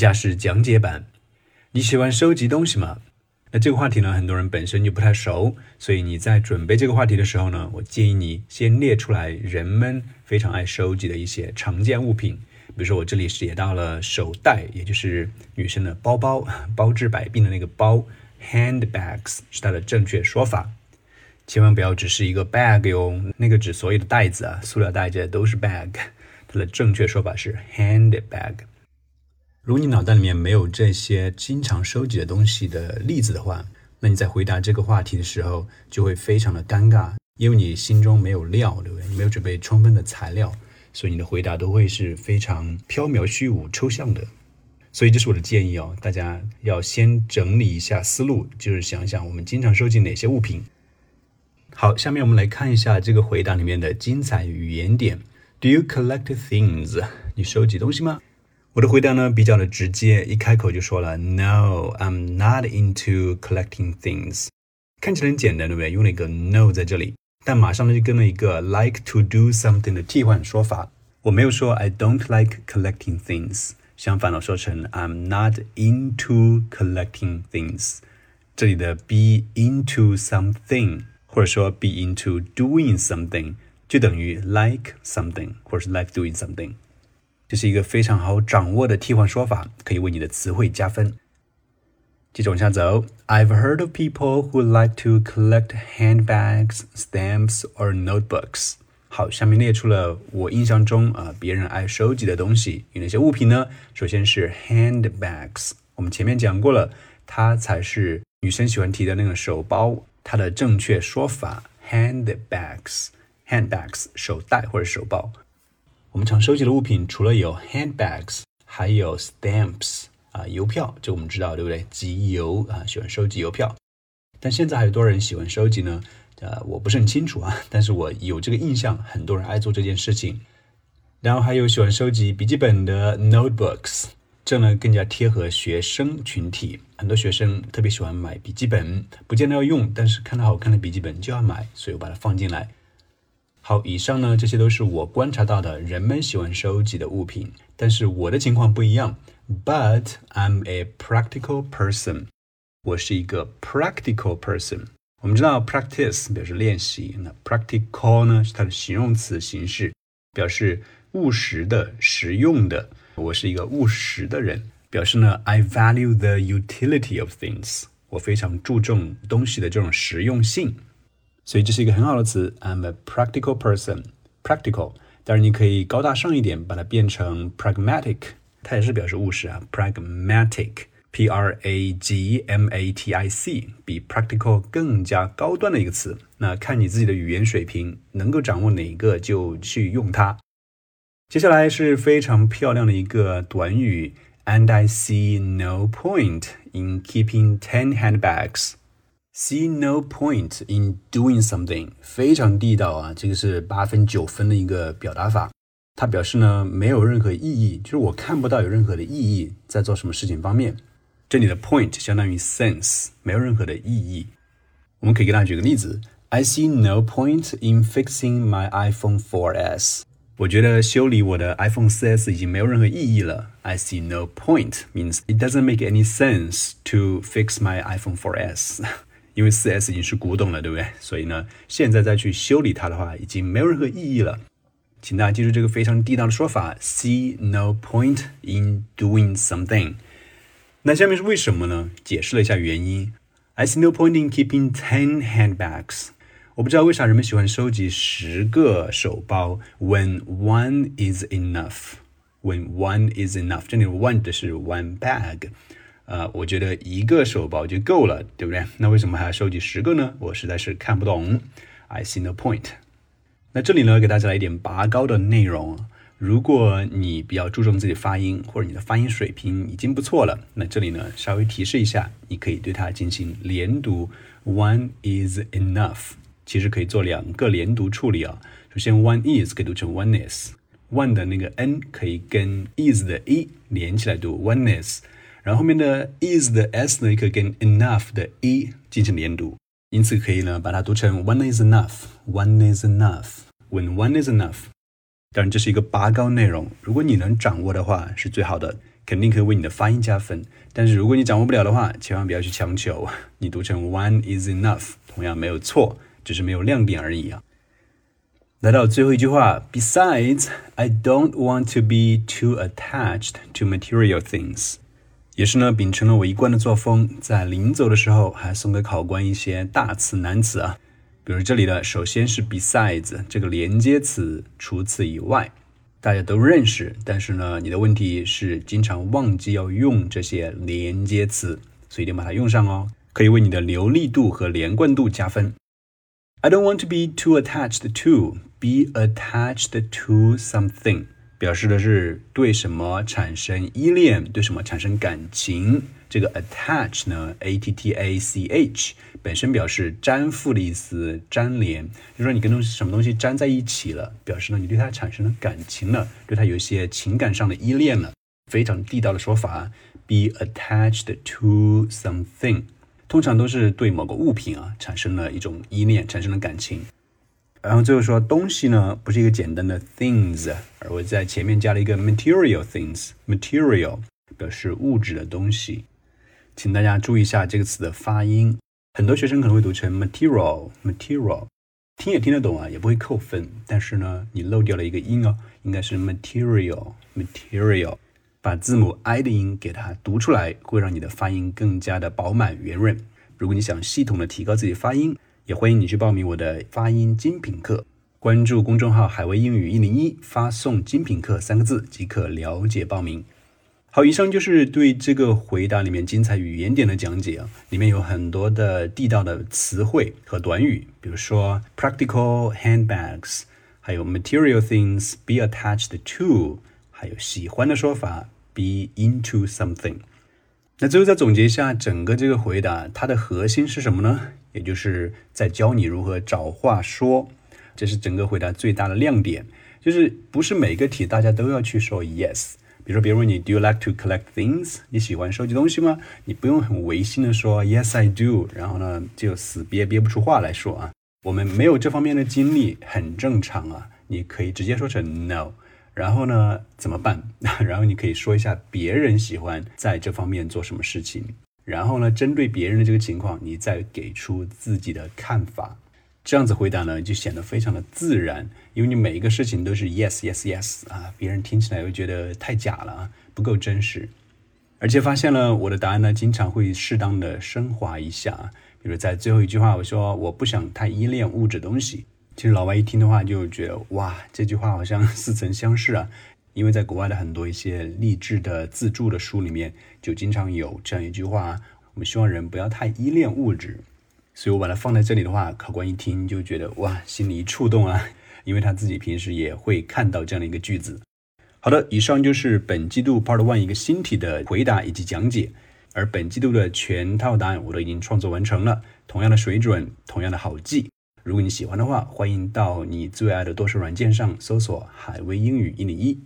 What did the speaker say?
下是讲解版。你喜欢收集东西吗？那这个话题呢，很多人本身就不太熟，所以你在准备这个话题的时候呢，我建议你先列出来人们非常爱收集的一些常见物品。比如说，我这里写到了手袋，也就是女生的包包，包治百病的那个包，handbags 是它的正确说法。千万不要只是一个 bag 哟，那个指所有的袋子啊，塑料袋这都是 bag。它的正确说法是 handbag。如果你脑袋里面没有这些经常收集的东西的例子的话，那你在回答这个话题的时候就会非常的尴尬，因为你心中没有料，对不对？你没有准备充分的材料，所以你的回答都会是非常飘渺虚无、抽象的。所以这是我的建议哦，大家要先整理一下思路，就是想想我们经常收集哪些物品。好，下面我们来看一下这个回答里面的精彩语言点。Do you collect things？你收集东西吗？我的回答呢比较的直接，一开口就说了 No, I'm not into collecting things。看起来很简单，对不对？用了一个 no 在这里，但马上呢就跟了一个 like to do something 的替换说法。我没有说 I don't like collecting things，相反的说成 I'm not into collecting things。这里的 be into something，或者说 be into doing something，就等于 like something，或者是 like doing something。 这是一个非常好掌握的替换说法，可以为你的词汇加分。接着往下走，I've heard of people who like to collect handbags, stamps or notebooks。好，下面列出了我印象中啊别人爱收集的东西有哪些物品呢？首先是 handbags，我们前面讲过了，它才是女生喜欢提的那个手包，它的正确说法 handbags，handbags 手袋或者手包。我们常收集的物品除了有 handbags，还有 stamps 啊，邮票，这我们知道对不对？集邮啊，喜欢收集邮票。但现在还有多少人喜欢收集呢？呃，我不是很清楚啊，但是我有这个印象，很多人爱做这件事情。然后还有喜欢收集笔记本的 notebooks，这呢更加贴合学生群体。很多学生特别喜欢买笔记本，不见得要用，但是看到好看的笔记本就要买，所以我把它放进来。好，以上呢，这些都是我观察到的人们喜欢收集的物品，但是我的情况不一样。But I'm a practical person，我是一个 practical person。我们知道 practice 表示练习，那 practical 呢是它的形容词形式，表示务实的、实用的。我是一个务实的人，表示呢 I value the utility of things，我非常注重东西的这种实用性。所以这是一个很好的词，I'm a practical person。practical，当然你可以高大上一点，把它变成 pragmatic，它也是表示务实啊。pragmatic，p r a g m a t i c，比 practical 更加高端的一个词。那看你自己的语言水平，能够掌握哪一个就去用它。接下来是非常漂亮的一个短语，and I see no point in keeping ten handbags。See no point in doing something，非常地道啊！这个是八分九分的一个表达法。它表示呢，没有任何意义，就是我看不到有任何的意义在做什么事情方面。这里的 point 相当于 sense，没有任何的意义。我们可以给大家举个例子：I see no point in fixing my iPhone 4S。我觉得修理我的 iPhone 4S 已经没有任何意义了。I see no point means it doesn't make any sense to fix my iPhone 4S。 因为四 S 已经是古董了，对不对？所以呢，现在再去修理它的话，已经没有任何意义了。请大家记住这个非常地道的说法：see no point in doing something。那下面是为什么呢？解释了一下原因。I see no point in keeping ten handbags。我不知道为啥人们喜欢收集十个手包。When one is enough。When one is enough。这里 one 的是 one bag。呃，我觉得一个手包就够了，对不对？那为什么还要收集十个呢？我实在是看不懂。I see no point。那这里呢，给大家来一点拔高的内容。如果你比较注重自己发音，或者你的发音水平已经不错了，那这里呢，稍微提示一下，你可以对它进行连读。One is enough，其实可以做两个连读处理啊。首先，one is 可以读成 one is，one 的那个 n 可以跟 is 的 e 连起来读 one is。然后后面的 is 的 s 呢，可以跟 enough 的 e 进行连读，因此可以呢把它读成 one is enough，one is enough，when one is enough。当然这是一个拔高内容，如果你能掌握的话是最好的。肯定可以为你的发音加分。但是如果你掌握不了的话，千万不要去强求，你读成 one is enough，同样没有错，只是没有亮点而已啊。来到最后一句话，Besides, I don't want to be too attached to material things。也是呢，秉承了我一贯的作风，在临走的时候还送给考官一些大词难词啊。比如这里的，首先是 besides 这个连接词，除此以外，大家都认识。但是呢，你的问题是经常忘记要用这些连接词，所以一定把它用上哦，可以为你的流利度和连贯度加分。I don't want to be too attached to be attached to something。表示的是对什么产生依恋，对什么产生感情。这个 attach 呢，a t t a c h 本身表示粘附的意思，粘连，就说你跟东西什么东西粘在一起了，表示呢你对它产生了感情了，对它有一些情感上的依恋了。非常地道的说法，be attached to something，通常都是对某个物品啊产生了一种依恋，产生了感情。然后最后说东西呢，不是一个简单的 things，而我在前面加了一个 material things，material 表示物质的东西，请大家注意一下这个词的发音，很多学生可能会读成 material，material，听也听得懂啊，也不会扣分，但是呢，你漏掉了一个音哦，应该是 material，material，把字母 i 的音给它读出来，会让你的发音更加的饱满圆润。如果你想系统的提高自己发音。也欢迎你去报名我的发音精品课，关注公众号“海威英语一零一”，发送“精品课”三个字即可了解报名。好，以上就是对这个回答里面精彩语言点的讲解啊，里面有很多的地道的词汇和短语，比如说 practical handbags，还有 material things，be attached to，还有喜欢的说法 be into something。那最后再总结一下整个这个回答，它的核心是什么呢？也就是在教你如何找话说，这是整个回答最大的亮点。就是不是每个题大家都要去说 yes。比如说别人问你 Do you like to collect things？你喜欢收集东西吗？你不用很违心的说 Yes I do，然后呢就死憋憋不出话来说啊。我们没有这方面的经历，很正常啊。你可以直接说成 No，然后呢怎么办？然后你可以说一下别人喜欢在这方面做什么事情。然后呢，针对别人的这个情况，你再给出自己的看法，这样子回答呢，就显得非常的自然。因为你每一个事情都是 yes yes yes 啊，别人听起来会觉得太假了啊，不够真实。而且发现了我的答案呢，经常会适当的升华一下啊，比如在最后一句话，我说我不想太依恋物质东西。其实老外一听的话就觉得哇，这句话好像似曾相识啊。因为在国外的很多一些励志的自助的书里面，就经常有这样一句话：我们希望人不要太依恋物质。所以我把它放在这里的话，考官一听就觉得哇，心里一触动啊，因为他自己平时也会看到这样的一个句子。好的，以上就是本季度 Part One 一个新题的回答以及讲解，而本季度的全套答案我都已经创作完成了，同样的水准，同样的好记。如果你喜欢的话，欢迎到你最爱的多数软件上搜索“海威英语一零一”。